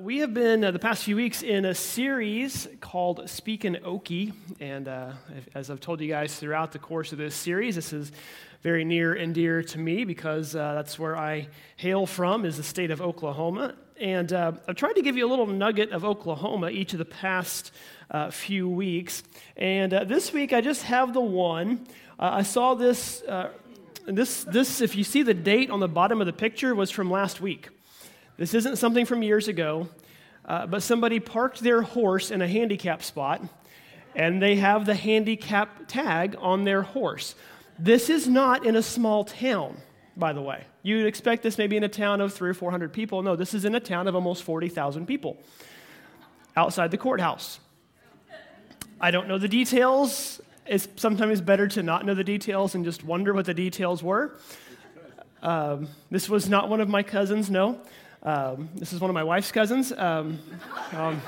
we have been uh, the past few weeks in a series called Speaking Okie, and uh, as I've told you guys throughout the course of this series, this is very near and dear to me because uh, that's where I hail from, is the state of Oklahoma. And uh, I've tried to give you a little nugget of Oklahoma each of the past uh, few weeks. And uh, this week, I just have the one. I saw this. this, this, if you see the date on the bottom of the picture, was from last week. This isn't something from years ago, uh, but somebody parked their horse in a handicap spot and they have the handicap tag on their horse. This is not in a small town, by the way. You'd expect this maybe in a town of three or 400 people. No, this is in a town of almost 40,000 people outside the courthouse. I don't know the details. It's sometimes better to not know the details and just wonder what the details were. Um, this was not one of my cousins, no. Um, this is one of my wife's cousins. Um, um,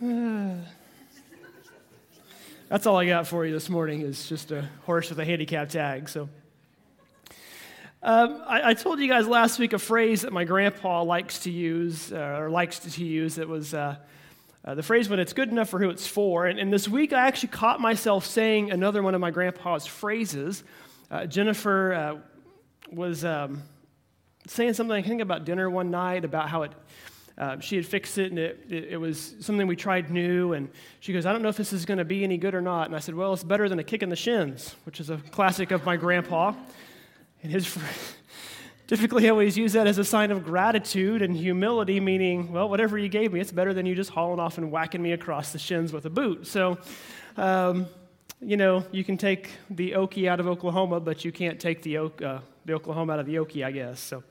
that's all I got for you this morning is just a horse with a handicap tag. So. Um, I, I, told you guys last week a phrase that my grandpa likes to use, uh, or likes to use. It was uh, uh, the phrase when it's good enough for who it's for. And, and, this week I actually caught myself saying another one of my grandpa's phrases. Uh, Jennifer uh, was um, saying something, I think, about dinner one night, about how it, uh, she had fixed it and it, it, it, was something we tried new. And she goes, I don't know if this is going to be any good or not. And I said, Well, it's better than a kick in the shins, which is a classic of my grandpa. And his typically always use that as a sign of gratitude and humility, meaning, well, whatever you gave me, it's better than you just hauling off and whacking me across the shins with a boot. So, um, you know, you can take the Okie out of Oklahoma, but you can't take the, uh, the Oklahoma out of the Okie, I guess. So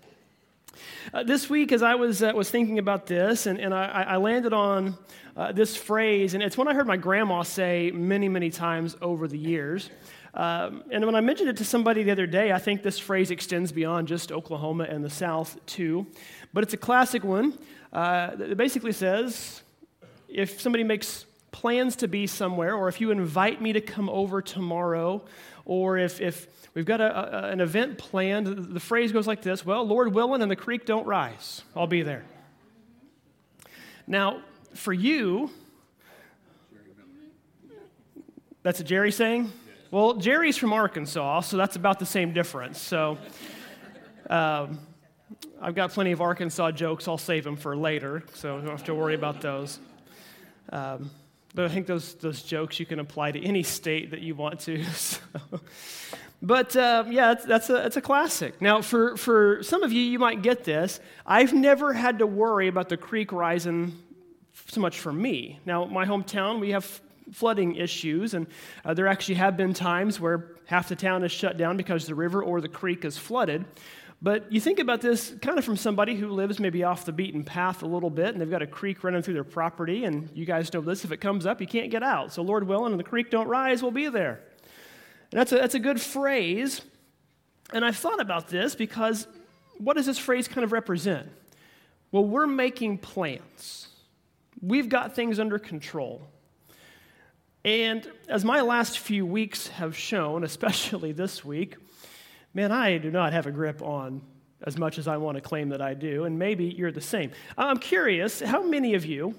uh, this week, as I was, uh, was thinking about this, and, and I, I landed on uh, this phrase, and it's one I heard my grandma say many, many times over the years. Um, and when I mentioned it to somebody the other day, I think this phrase extends beyond just Oklahoma and the South, too. But it's a classic one. Uh, it basically says if somebody makes plans to be somewhere, or if you invite me to come over tomorrow, or if, if we've got a, a, an event planned, the phrase goes like this Well, Lord willing, and the creek don't rise, I'll be there. Now, for you, that's a Jerry saying? Well, Jerry's from Arkansas, so that's about the same difference. So um, I've got plenty of Arkansas jokes. I'll save them for later, so you don't have to worry about those. Um, but I think those, those jokes you can apply to any state that you want to. So. But um, yeah, that's, that's, a, that's a classic. Now, for, for some of you, you might get this. I've never had to worry about the creek rising so much for me. Now, my hometown, we have flooding issues, and uh, there actually have been times where half the town is shut down because the river or the creek is flooded. But you think about this kind of from somebody who lives maybe off the beaten path a little bit, and they've got a creek running through their property, and you guys know this if it comes up, you can't get out. So, Lord willing, and the creek don't rise, we'll be there. And that's a, that's a good phrase. And I've thought about this because what does this phrase kind of represent? Well, we're making plans, we've got things under control. And as my last few weeks have shown, especially this week, man, I do not have a grip on as much as I want to claim that I do, and maybe you're the same. I'm curious, how many of you,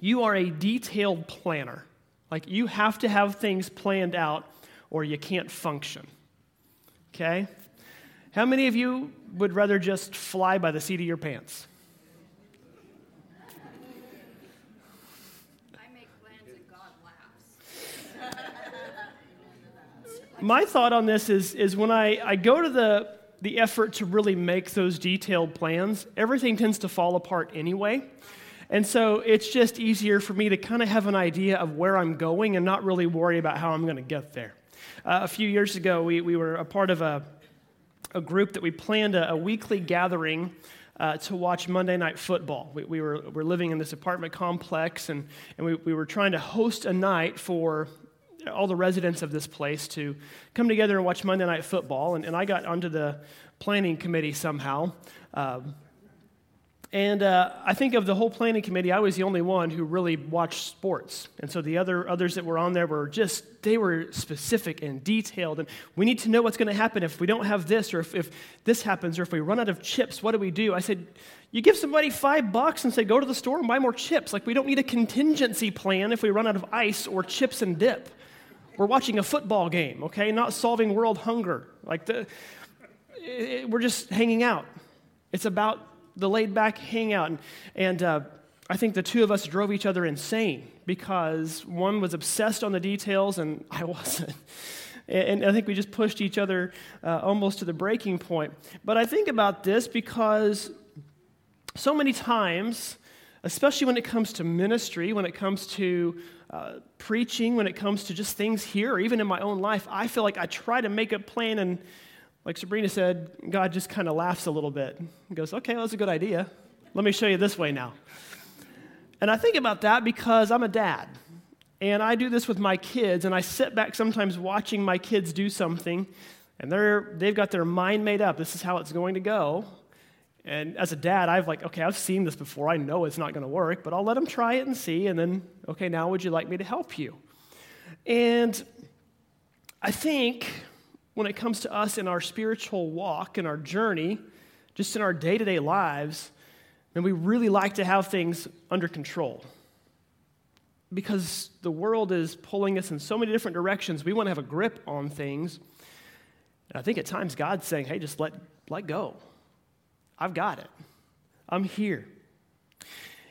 you are a detailed planner? Like you have to have things planned out or you can't function. Okay? How many of you would rather just fly by the seat of your pants? My thought on this is, is when I, I go to the, the effort to really make those detailed plans, everything tends to fall apart anyway. And so it's just easier for me to kind of have an idea of where I'm going and not really worry about how I'm going to get there. Uh, a few years ago, we, we were a part of a, a group that we planned a, a weekly gathering uh, to watch Monday Night Football. We, we were, were living in this apartment complex, and, and we, we were trying to host a night for all the residents of this place to come together and watch Monday Night Football. And, and I got onto the planning committee somehow. Um, And uh, I think of the whole planning committee, I was the only one who really watched sports. And so the other others that were on there were just, they were specific and detailed. And we need to know what's going to happen if we don't have this, or if, if this happens, or if we run out of chips, what do we do? I said, you give somebody five bucks and say, go to the store and buy more chips. Like, we don't need a contingency plan if we run out of ice or chips and dip. We're watching a football game, okay? Not solving world hunger. Like, the, it, we're just hanging out. It's about the laid back hangout. And, and uh, I think the two of us drove each other insane because one was obsessed on the details and I wasn't. And I think we just pushed each other uh, almost to the breaking point. But I think about this because so many times, especially when it comes to ministry, when it comes to uh, preaching, when it comes to just things here, or even in my own life, I feel like I try to make a plan and like Sabrina said, God just kind of laughs a little bit and goes, okay, that's a good idea. Let me show you this way now. And I think about that because I'm a dad. And I do this with my kids, and I sit back sometimes watching my kids do something, and they're, they've got their mind made up. This is how it's going to go. And as a dad, I've like, okay, I've seen this before. I know it's not going to work, but I'll let them try it and see. And then, okay, now would you like me to help you? And I think when it comes to us in our spiritual walk and our journey, just in our day to day lives, and we really like to have things under control. Because the world is pulling us in so many different directions, we want to have a grip on things. And I think at times God's saying, hey, just let, let go. I've got it. I'm here.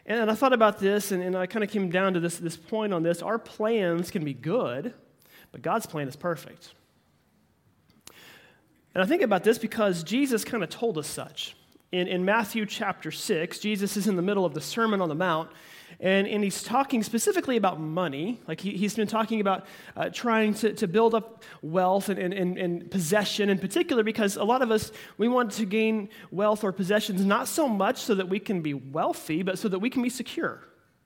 And I thought about this, and, and I kind of came down to this, this point on this. Our plans can be good, but God's plan is perfect. And I think about this because Jesus kind of told us such. In, in Matthew chapter 6, Jesus is in the middle of the Sermon on the Mount, and, and he's talking specifically about money. Like he, he's been talking about uh, trying to, to build up wealth and, and, and, and possession in particular, because a lot of us, we want to gain wealth or possessions not so much so that we can be wealthy, but so that we can be secure.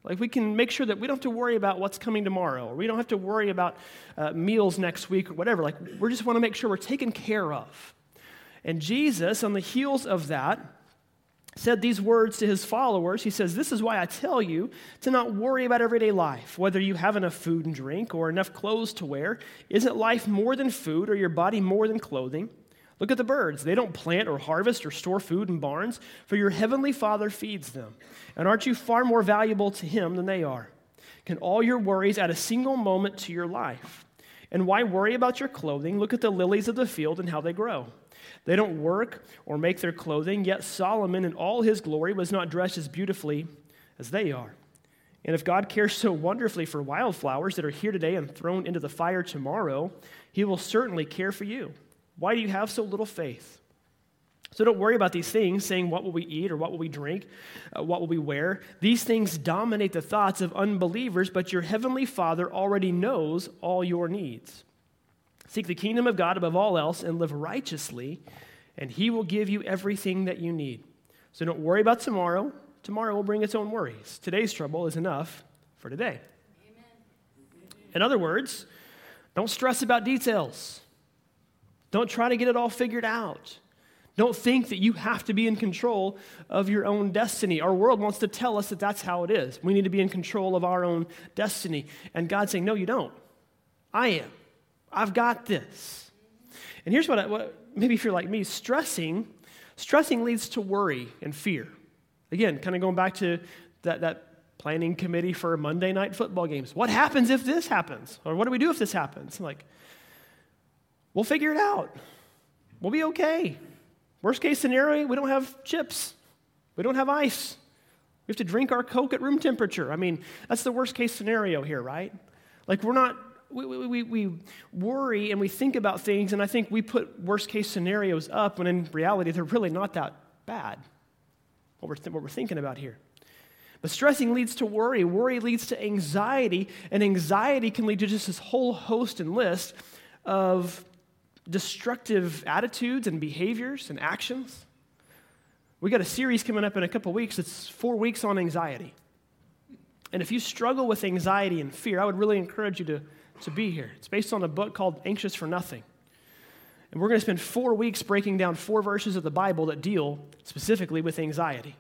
Like we can make sure that we don't have to worry about what's coming tomorrow, or we don't have to worry about uh, meals next week or whatever. Like we just want to make sure we're taken care of. And Jesus, on the heels of that, said these words to his followers. He says, This is why I tell you to not worry about everyday life, whether you have enough food and drink or enough clothes to wear. Isn't life more than food or your body more than clothing? Look at the birds. They don't plant or harvest or store food in barns, for your heavenly Father feeds them. And aren't you far more valuable to Him than they are? Can all your worries add a single moment to your life? And why worry about your clothing? Look at the lilies of the field and how they grow. They don't work or make their clothing, yet Solomon in all his glory was not dressed as beautifully as they are. And if God cares so wonderfully for wildflowers that are here today and thrown into the fire tomorrow, He will certainly care for you. Why do you have so little faith? So don't worry about these things, saying, What will we eat or what will we drink? Uh, what will we wear? These things dominate the thoughts of unbelievers, but your heavenly Father already knows all your needs. Seek the kingdom of God above all else and live righteously, and He will give you everything that you need. So don't worry about tomorrow. Tomorrow will bring its own worries. Today's trouble is enough for today. Amen. In other words, don't stress about details. Don't try to get it all figured out. Don't think that you have to be in control of your own destiny. Our world wants to tell us that that's how it is. We need to be in control of our own destiny. And God's saying, No, you don't. I am. I've got this. And here's what, I, what maybe if you're like me, stressing, stressing leads to worry and fear. Again, kind of going back to that, that planning committee for Monday night football games. What happens if this happens? Or what do we do if this happens? I'm Like, We'll figure it out. We'll be okay. Worst case scenario, we don't have chips. We don't have ice. We have to drink our Coke at room temperature. I mean, that's the worst case scenario here, right? Like, we're not, we, we, we worry and we think about things, and I think we put worst case scenarios up when in reality they're really not that bad, what we're, th- what we're thinking about here. But stressing leads to worry. Worry leads to anxiety, and anxiety can lead to just this whole host and list of destructive attitudes and behaviors and actions. We got a series coming up in a couple weeks. It's four weeks on anxiety. And if you struggle with anxiety and fear, I would really encourage you to, to be here. It's based on a book called Anxious for Nothing. And we're going to spend four weeks breaking down four verses of the Bible that deal specifically with anxiety.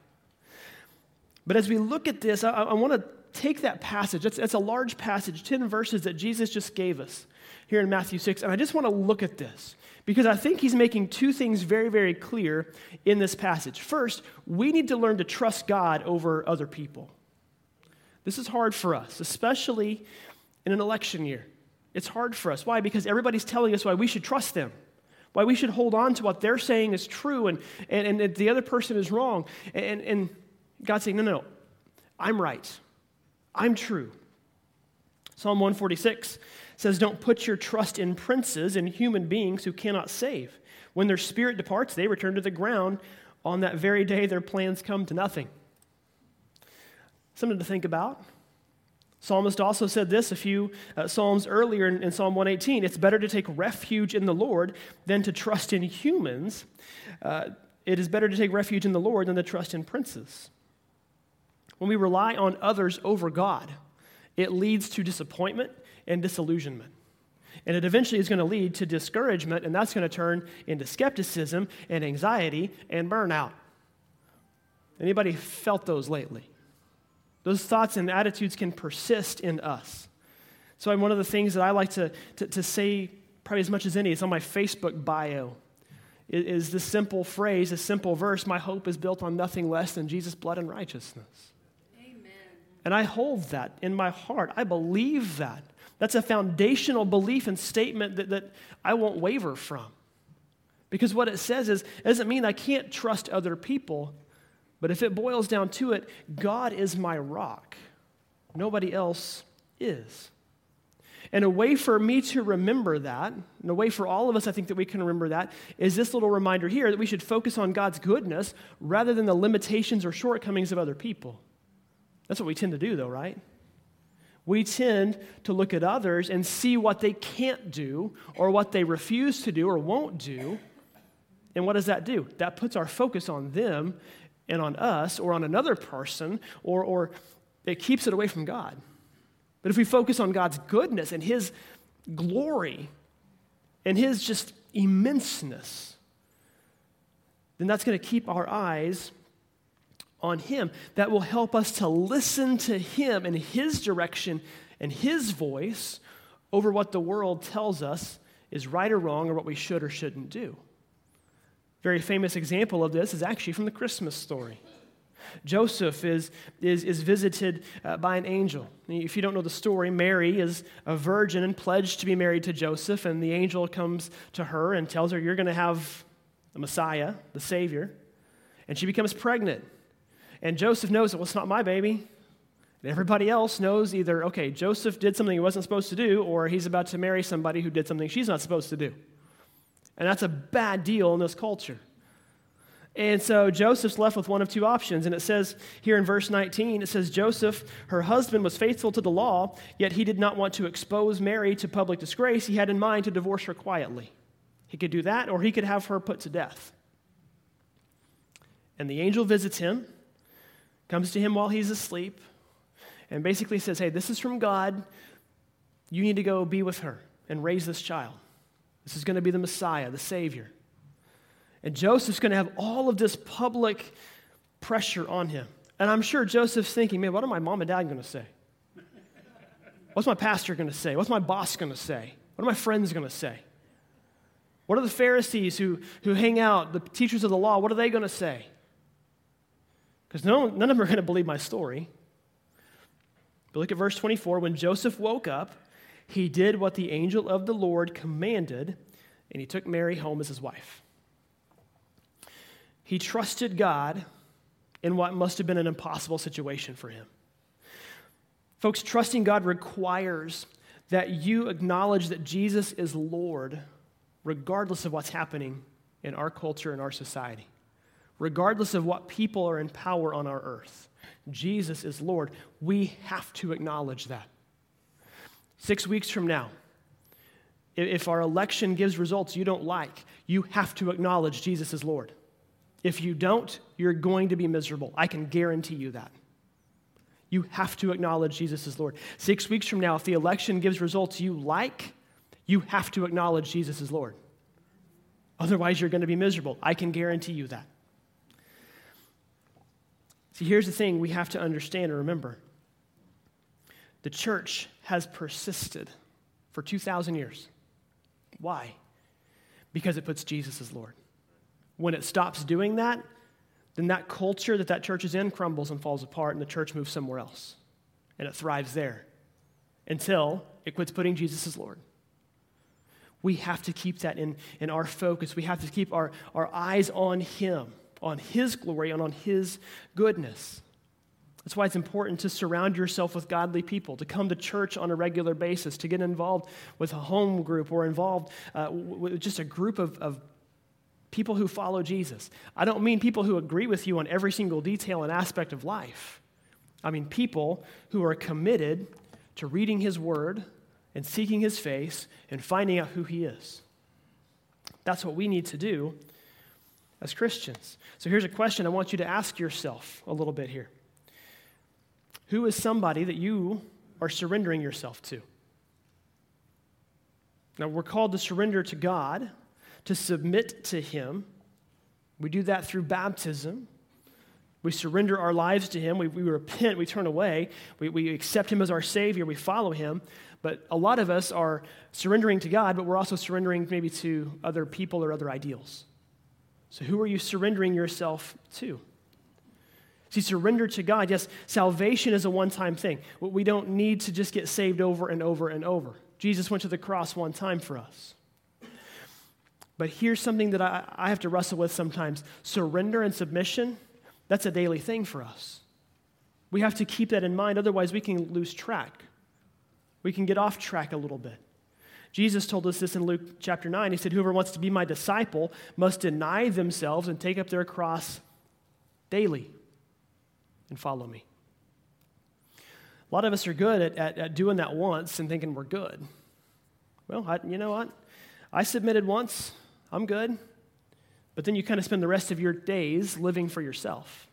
But as we look at this, I, I want to take that passage. It's, it's a large passage, 10 verses that Jesus just gave us here in Matthew 6. And I just want to look at this because I think he's making two things very, very clear in this passage. First, we need to learn to trust God over other people. This is hard for us, especially in an election year. It's hard for us. Why? Because everybody's telling us why we should trust them, why we should hold on to what they're saying is true and, and, and the other person is wrong. And, and God's saying, no, no, no, I'm right. I'm true. Psalm 146 says, Don't put your trust in princes and human beings who cannot save. When their spirit departs, they return to the ground. On that very day, their plans come to nothing. Something to think about. Psalmist also said this a few uh, Psalms earlier in, in, Psalm 118 it's better to take refuge in the Lord than to trust in humans. Uh, it is better to take refuge in the Lord than to trust in princes. When we rely on others over God, it leads to disappointment and disillusionment. And it eventually is going to lead to discouragement, and that's going to turn into skepticism and anxiety and burnout. Anybody felt those lately? Those thoughts and attitudes can persist in us. So, one of the things that I like to, to, to say, probably as much as any, it's on my Facebook bio, is this simple phrase, this simple verse My hope is built on nothing less than Jesus' blood and righteousness. Amen. And I hold that in my heart. I believe that. That's a foundational belief and statement that, that I won't waver from. Because what it says is, it doesn't mean I can't trust other people, but if it boils down to it, God is my rock. Nobody else is. And a way for me to remember that, and a way for all of us, I think, that we can remember that, is this little reminder here that we should focus on God's goodness rather than the limitations or shortcomings of other people. That's what we tend to do, though, right? We tend to look at others and see what they can't do or what they refuse to do or won't do. And what does that do? That puts our focus on them and on us or on another person, or, or it keeps it away from God. But if we focus on God's goodness and His glory and His just immenseness, then that's going to keep our eyes on Him that will help us to listen to Him and His direction and His voice over what the world tells us is right or wrong or what we should or shouldn't do. Very famous example of this is actually from the Christmas story. Joseph is, is, is visited uh, by an angel. If you don't know the story, Mary is a virgin and pledged to be married to Joseph, and the angel comes to her and tells her, You're going to have the Messiah, the Savior. And she becomes pregnant. And Joseph knows that, well, it's not my baby. And everybody else knows either, okay, Joseph did something he wasn't supposed to do, or he's about to marry somebody who did something she's not supposed to do. And that's a bad deal in this culture. And so Joseph's left with one of two options. And it says here in verse 19, it says, Joseph, her husband, was faithful to the law, yet he did not want to expose Mary to public disgrace. He had in mind to divorce her quietly. He could do that, or he could have her put to death. And the angel visits him comes to him while he's asleep, and basically says, Hey, this is from God. You need to go be with her and raise this child. This is going to be the Messiah, the Savior. And Joseph's going to have all of this public pressure on him. And I'm sure Joseph's thinking, man, what are my mom and dad going to say? What's my pastor going to say? What's my boss going to say? What are my friends going to say? What are the Pharisees who, who hang out, the teachers of the law, what are they going to say? Because no, none of them are going to believe my story. But look at verse 24. When Joseph woke up, he did what the angel of the Lord commanded, and he took Mary home as his wife. He trusted God in what must have been an impossible situation for him. Folks, trusting God requires that you acknowledge that Jesus is Lord, regardless of what's happening in our culture and our society regardless of what people are in power on our earth. Jesus is Lord. We have to acknowledge that. Six weeks from now, if our election gives results you don't like, you have to acknowledge Jesus is Lord. If you don't, you're going to be miserable. I can guarantee you that. You have to acknowledge Jesus is Lord. Six weeks from now, if the election gives results you like, you have to acknowledge Jesus is Lord. Otherwise, you're going to be miserable. I can guarantee you that. See, here's the thing we have to understand and remember the church has persisted for 2,000 years. Why? Because it puts Jesus as Lord. When it stops doing that, then that culture that that church is in crumbles and falls apart, and the church moves somewhere else. And it thrives there until it quits putting Jesus as Lord. We have to keep that in, in our focus. We have to keep our, our eyes on Him, on His glory, and on His goodness. That's why it's important to surround yourself with godly people, to come to church on a regular basis, to get involved with a home group or involved uh, with just a group of, of people who follow Jesus. I don't mean people who agree with you on every single detail and aspect of life. I mean people who are committed to reading His Word and seeking His face and finding out who He is. That's what we need to do as Christians. So here's a question I want you to ask yourself a little bit here Who is somebody that you are surrendering yourself to? Now, we're called to surrender to God to submit to Him. We do that through baptism. We surrender our lives to Him. We, we repent. We turn away. We, we accept Him as our Savior. We follow Him. But a lot of us are surrendering to God, but we're also surrendering maybe to other people or other ideals. So, who are you surrendering yourself to? See, surrender to God. Yes, salvation is a one time thing. We don't need to just get saved over and over and over. Jesus went to the cross one time for us. But here's something that I, I have to wrestle with sometimes surrender and submission, that's a daily thing for us. We have to keep that in mind, otherwise, we can lose track. We can get off track a little bit. Jesus told us this in Luke chapter 9. He said, Whoever wants to be my disciple must deny themselves and take up their cross daily and follow me. A lot of us are good at, at, at doing that once and thinking we're good. Well, I, you know what? I submitted once, I'm good. But then you kind of spend the rest of your days living for yourself.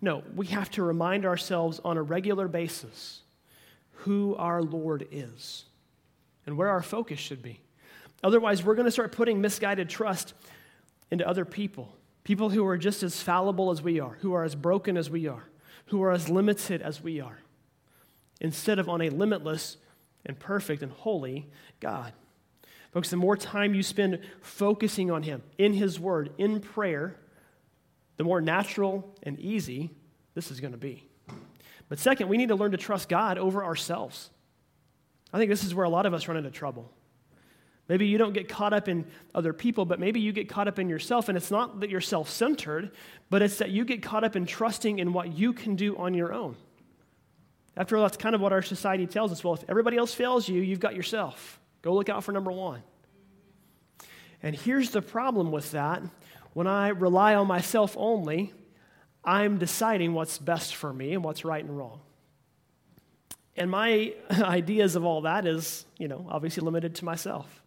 No, we have to remind ourselves on a regular basis who our Lord is and where our focus should be. Otherwise, we're going to start putting misguided trust into other people, people who are just as fallible as we are, who are as broken as we are, who are as limited as we are, instead of on a limitless and perfect and holy God. Folks, the more time you spend focusing on Him in His Word, in prayer, the more natural and easy this is going to be. But second, we need to learn to trust God over ourselves. I think this is where a lot of us run into trouble. Maybe you don't get caught up in other people, but maybe you get caught up in yourself. And it's not that you're self centered, but it's that you get caught up in trusting in what you can do on your own. After all, that's kind of what our society tells us. Well, if everybody else fails you, you've got yourself. Go look out for number one. And here's the problem with that when I rely on myself only, I'm deciding what's best for me and what's right and wrong. And my ideas of all that is, you know, obviously limited to myself.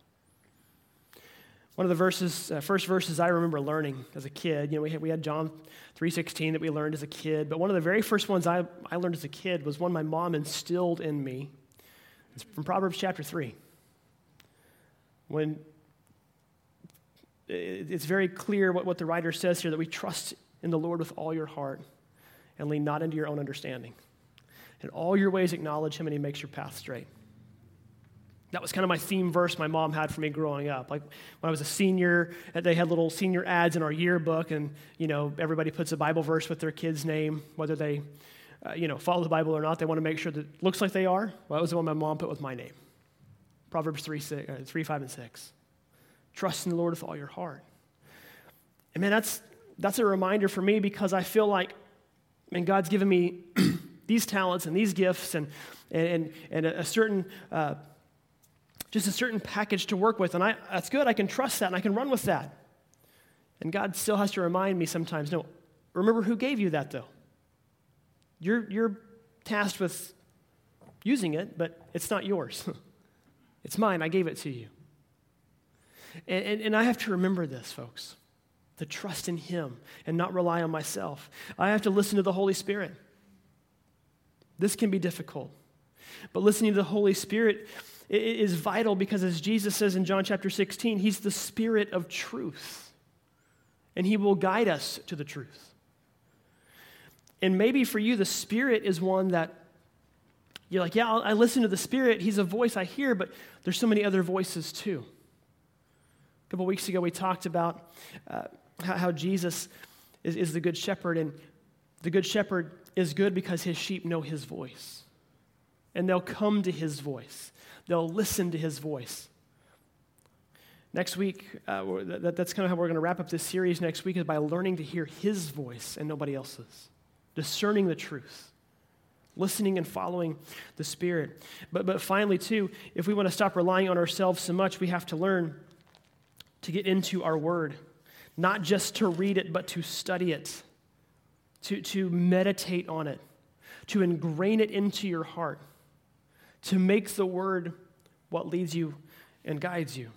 One of the verses, uh, first verses I remember learning as a kid, you know, we had, we had John 3.16 that we learned as a kid, but one of the very first ones I, I learned as a kid was one my mom instilled in me. It's from Proverbs chapter 3 when it's very clear what, what the writer says here that we trust in the Lord with all your heart and lean not into your own understanding. In all your ways, acknowledge him, and he makes your path straight. That was kind of my theme verse my mom had for me growing up. Like when I was a senior, they had little senior ads in our yearbook, and you know everybody puts a Bible verse with their kid's name, whether they, uh, you know, follow the Bible or not. They want to make sure that it looks like they are. Well, that was the one my mom put with my name. Proverbs 3, six, uh, 3 5, and 6. Trust in the Lord with all your heart. And man, that's, that's a reminder for me because I feel like, man, God's given me these talents and these gifts and, and, and a, certain, uh, just a certain package to work with. And I, that's good. I can trust that and I can run with that. And God still has to remind me sometimes no, remember who gave you that though. You're, you're tasked with using it, but it's not yours. It's mine. I gave it to you. And, and, and, I have to remember this, folks to trust in Him and not rely on myself. I have to listen to the Holy Spirit. This can be difficult. But listening to the Holy Spirit is vital because, as Jesus says in John chapter 16, He's the Spirit of truth, and He will guide us to the truth. And maybe for you, the Spirit is one that you're like, yeah, I listen to the Spirit. He's a voice I hear, but there's so many other voices too. A couple weeks ago, we talked about uh, how, Jesus is, is the Good Shepherd, and the Good Shepherd is good because his sheep know his voice. And they'll come to his voice, they'll listen to his voice. Next week, uh, that, that's kind of how we're going to wrap up this series next week, is by learning to hear his voice and nobody else's, discerning the truth. Listening and following the Spirit. But, but finally, too, if we want to stop relying on ourselves so much, we have to learn to get into our Word, not just to read it, but to study it, to, to meditate on it, to ingrain it into your heart, to make the Word what leads you and guides you.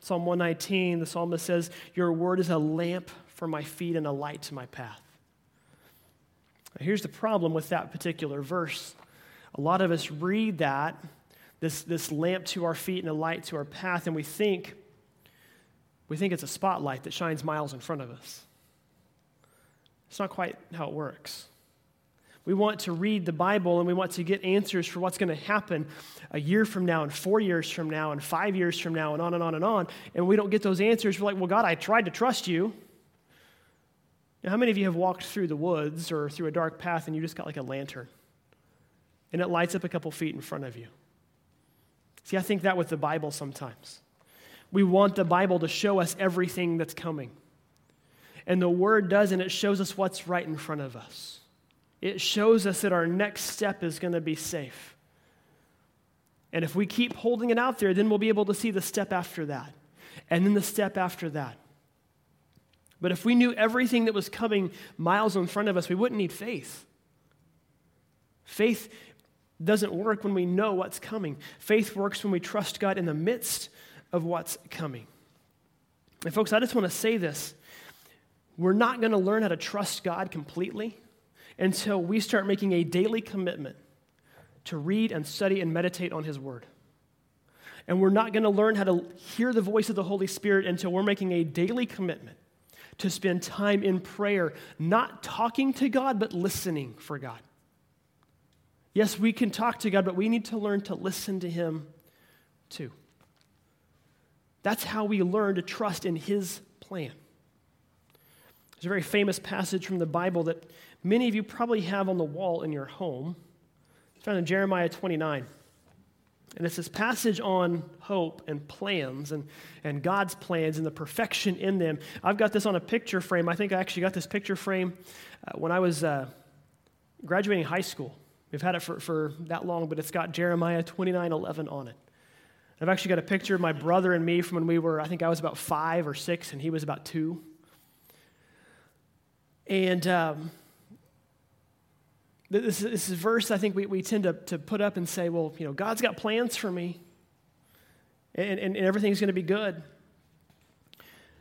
Psalm 119, the psalmist says, Your Word is a lamp for my feet and a light to my path. Here's the problem with that particular verse. A lot of us read that, this, this lamp to our feet and a light to our path, and we think, we think it's a spotlight that shines miles in front of us. It's not quite how it works. We want to read the Bible and we want to get answers for what's going to happen a year from now and four years from now and five years from now and on and on and on. And we don't get those answers. We're like, well, God, I tried to trust you. Now, how many of you have walked through the woods or through a dark path and you just got like a lantern and it lights up a couple feet in front of you? See, I think that with the Bible sometimes. We want the Bible to show us everything that's coming. And the Word does, and it shows us what's right in front of us. It shows us that our next step is going to be safe. And if we keep holding it out there, then we'll be able to see the step after that, and then the step after that. But if we knew everything that was coming miles in front of us, we wouldn't need faith. Faith doesn't work when we know what's coming. Faith works when we trust God in the midst of what's coming. And, folks, I just want to say this. We're not going to learn how to trust God completely until we start making a daily commitment to read and study and meditate on His Word. And we're not going to learn how to hear the voice of the Holy Spirit until we're making a daily commitment to spend time in prayer, not talking to God, but listening for God. Yes, we can talk to God, but we need to learn to listen to Him too. That's how we learn to trust in His plan. There's a very famous passage from the Bible that many of you probably have on the wall in your home. It's found in Jeremiah 29. And it's this passage on hope and plans and, and God's plans and the perfection in them. I've got this on a picture frame. I think I actually got this picture frame uh, when I was uh, graduating high school. We've had it for, for that long, but it's got Jeremiah 29 11 on it. I've actually got a picture of my brother and me from when we were, I think I was about five or six, and he was about two. And um, this, this verse I think we, we tend to, to put up and say, well, you know, God's got plans for me and, and, and everything's going to be good.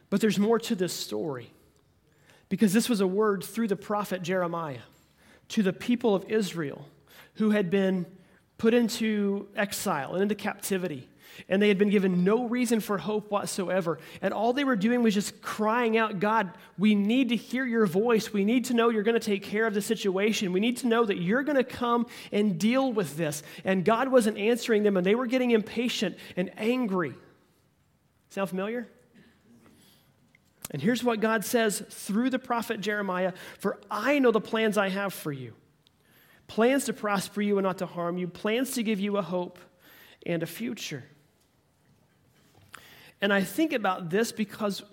But there's more to this story because this was a word through the prophet Jeremiah to the people of Israel who had been put into exile and into captivity and they had been given no reason for hope whatsoever. And all they were doing was just crying out, God, we need to hear your voice. We need to know you're going to take care of the situation. We need to know that you're going to come and deal with this. And God wasn't answering them, and they were getting impatient and angry. Sound familiar? And here's what God says through the prophet Jeremiah For I know the plans I have for you plans to prosper you and not to harm you, plans to give you a hope and a future. And I think about this because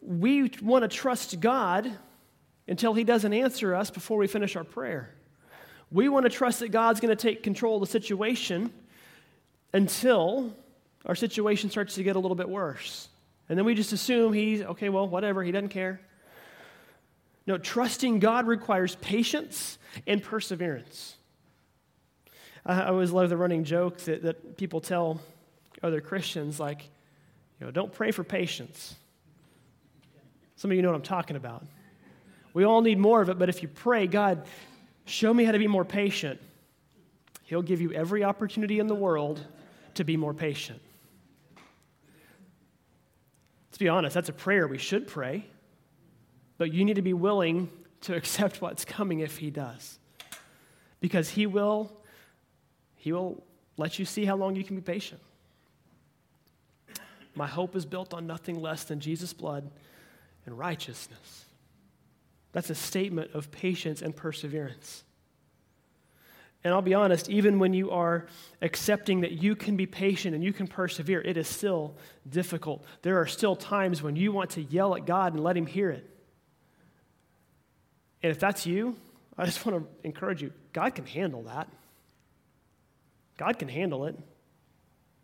we want to trust God until He doesn't answer us before we finish our prayer. We want to trust that God's going to take control of the situation until our situation starts to get a little bit worse. And then we just assume He's, okay, well, whatever, He doesn't care. No, trusting God requires patience and perseverance. I always love the running joke that, that people tell other Christians, like, you know, don't pray for patience. Some of you know what I'm talking about. We all need more of it, but if you pray, God, show me how to be more patient, He'll give you every opportunity in the world to be more patient. Let's be honest, that's a prayer we should pray, but you need to be willing to accept what's coming if he does. Because he will he will let you see how long you can be patient. My hope is built on nothing less than Jesus' blood and righteousness. That's a statement of patience and perseverance. And I'll be honest, even when you are accepting that you can be patient and you can persevere, it is still difficult. There are still times when you want to yell at God and let Him hear it. And if that's you, I just want to encourage you God can handle that. God can handle it.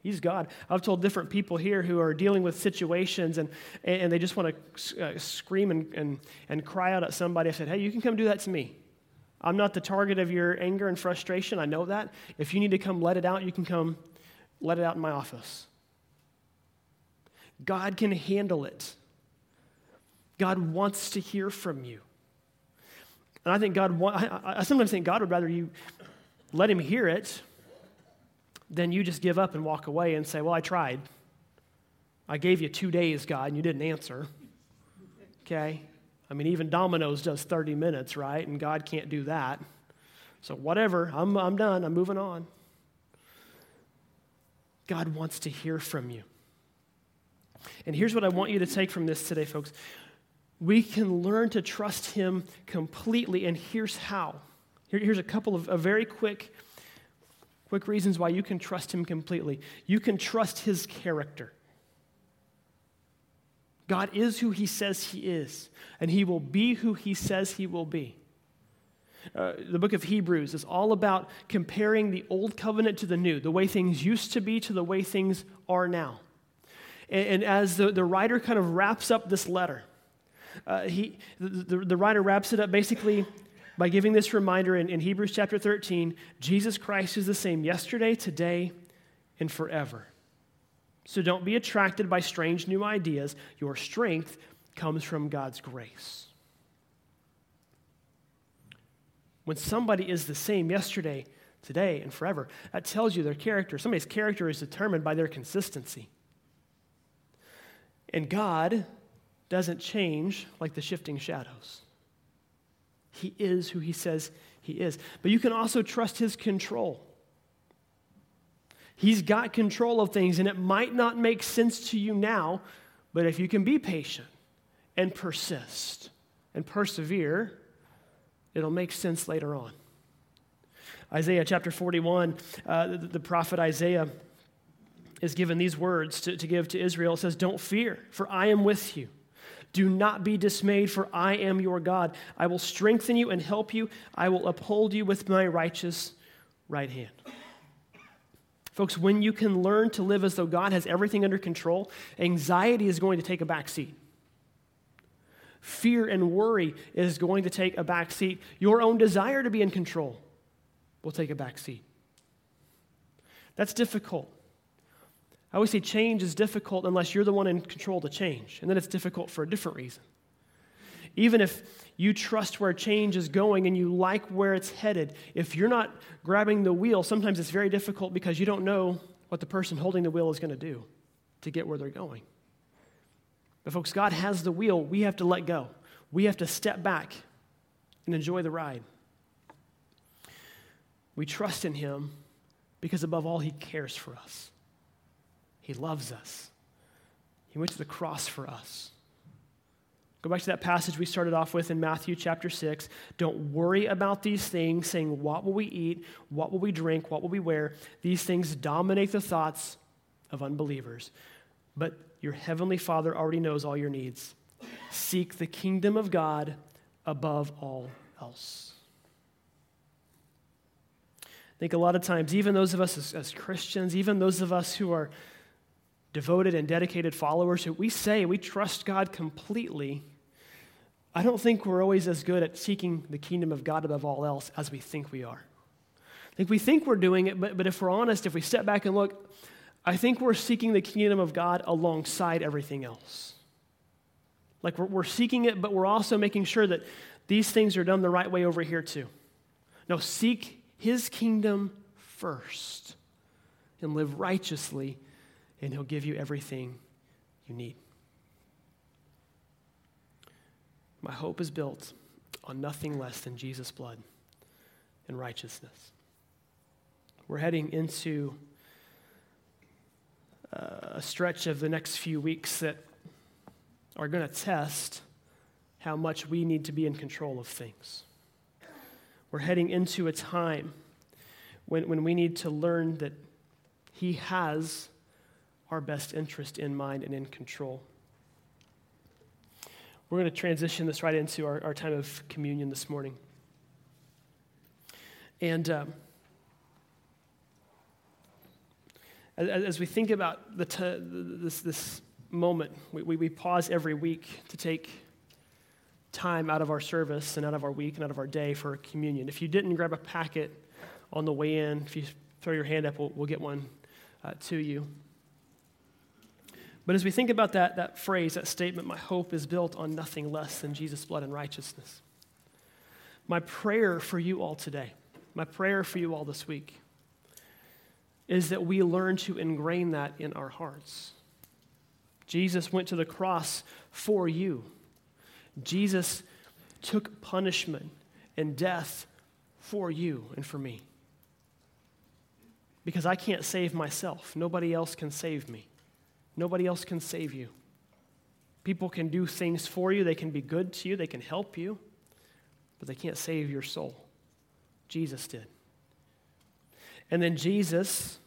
He's God. I've told different people here who are dealing with situations and, and they just want to uh, scream and, and, and cry out at somebody. I said, hey, you can come do that to me. I'm not the target of your anger and frustration. I know that. If you need to come let it out, you can come let it out in my office. God can handle it. God wants to hear from you. And I think God, I, I sometimes think God would rather you let him hear it than you just give up and walk away and say, Well, I tried. I gave you two days, God, and you didn't answer. Okay? I mean, even Domino's does 30 minutes, right? And God can't do that. So, whatever, I'm, I'm done. I'm moving on. God wants to hear from you. And here's what I want you to take from this today, folks. We can learn to trust Him completely, and here's how. Here, here's a couple of, of very quick quick reasons why you can trust him completely. You can trust his character. God is who he says he is, and he will be who he says he will be. Uh, the book of Hebrews is all about comparing the old covenant to the new, the way things used to be to the way things are now. And, and as the, the writer kind of wraps up this letter, uh, he, the, the, the writer wraps it up basically by giving this reminder in, in Hebrews chapter 13 Jesus Christ is the same yesterday, today, and forever. So don't be attracted by strange new ideas. Your strength comes from God's grace. When somebody is the same yesterday, today, and forever, that tells you their character. Somebody's character is determined by their consistency. And God doesn't change like the shifting shadows. He is who he says he is. But you can also trust his control. He's got control of things, and it might not make sense to you now, but if you can be patient and persist and persevere, it'll make sense later on. Isaiah chapter 41, uh, the, the, prophet Isaiah is given these words to, to give to Israel. It says, Don't fear, for I am with you. Do not be dismayed, for I am your God. I will strengthen you and help you. I will uphold you with my righteous right hand. Folks, when you can learn to live as though God has everything under control, anxiety is going to take a back seat. Fear and worry is going to take a back seat. Your own desire to be in control will take a back seat. That's difficult. I always say change is difficult unless you're the one in control to change, and then it's difficult for a different reason. Even if you trust where change is going and you like where it's headed, if you're not grabbing the wheel, sometimes it's very difficult because you don't know what the person holding the wheel is going to do to get where they're going. But, folks, God has the wheel. We have to let go, we have to step back and enjoy the ride. We trust in Him because, above all, He cares for us. He loves us. He went to the cross for us. Go back to that passage we started off with in Matthew chapter 6. Don't worry about these things, saying, What will we eat? What will we drink? What will we wear? These things dominate the thoughts of unbelievers. But your heavenly Father already knows all your needs. Seek the kingdom of God above all else. I think a lot of times, even those of us as, as Christians, even those of us who are devoted and dedicated followers who we say we trust God completely, I don't think we're always as good at seeking the kingdom of God above all else as we think we are. I think we think we're doing it, but, but if we're honest, if we step back and look, I think we're seeking the kingdom of God alongside everything else. Like we're, we're seeking it, but we're also making sure that these things are done the right way over here too. No, seek his kingdom first and live righteously and He'll give you everything you need. My hope is built on nothing less than Jesus' blood and righteousness. We're heading into uh, a stretch of the next few weeks that are going to test how much we need to be in control of things. We're heading into a time when, when we need to learn that He has our best interest in mind and in control. We're going to transition this right into our, our time of communion this morning. And um, as, as, we think about the t- this, this moment, we, we, we pause every week to take time out of our service and out of our week and out of our day for communion. If you didn't grab a packet on the way in, if you throw your hand up, we'll, we'll get one uh, to you. But as we think about that, that phrase, that statement, my hope is built on nothing less than Jesus' blood and righteousness. My prayer for you all today, my prayer for you all this week, is that we learn to ingrain that in our hearts. Jesus went to the cross for you. Jesus took punishment and death for you and for me. Because I can't save myself, nobody else can save me. Nobody else can save you. People can do things for you, they can be good to you, they can help you, but they can't save your soul. Jesus did. And then Jesus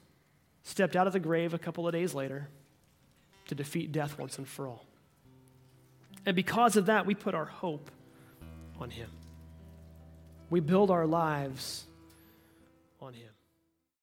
stepped out of the grave a couple of days later to defeat death once and for all. And because of that, we put our hope on Him. We build our lives on Him.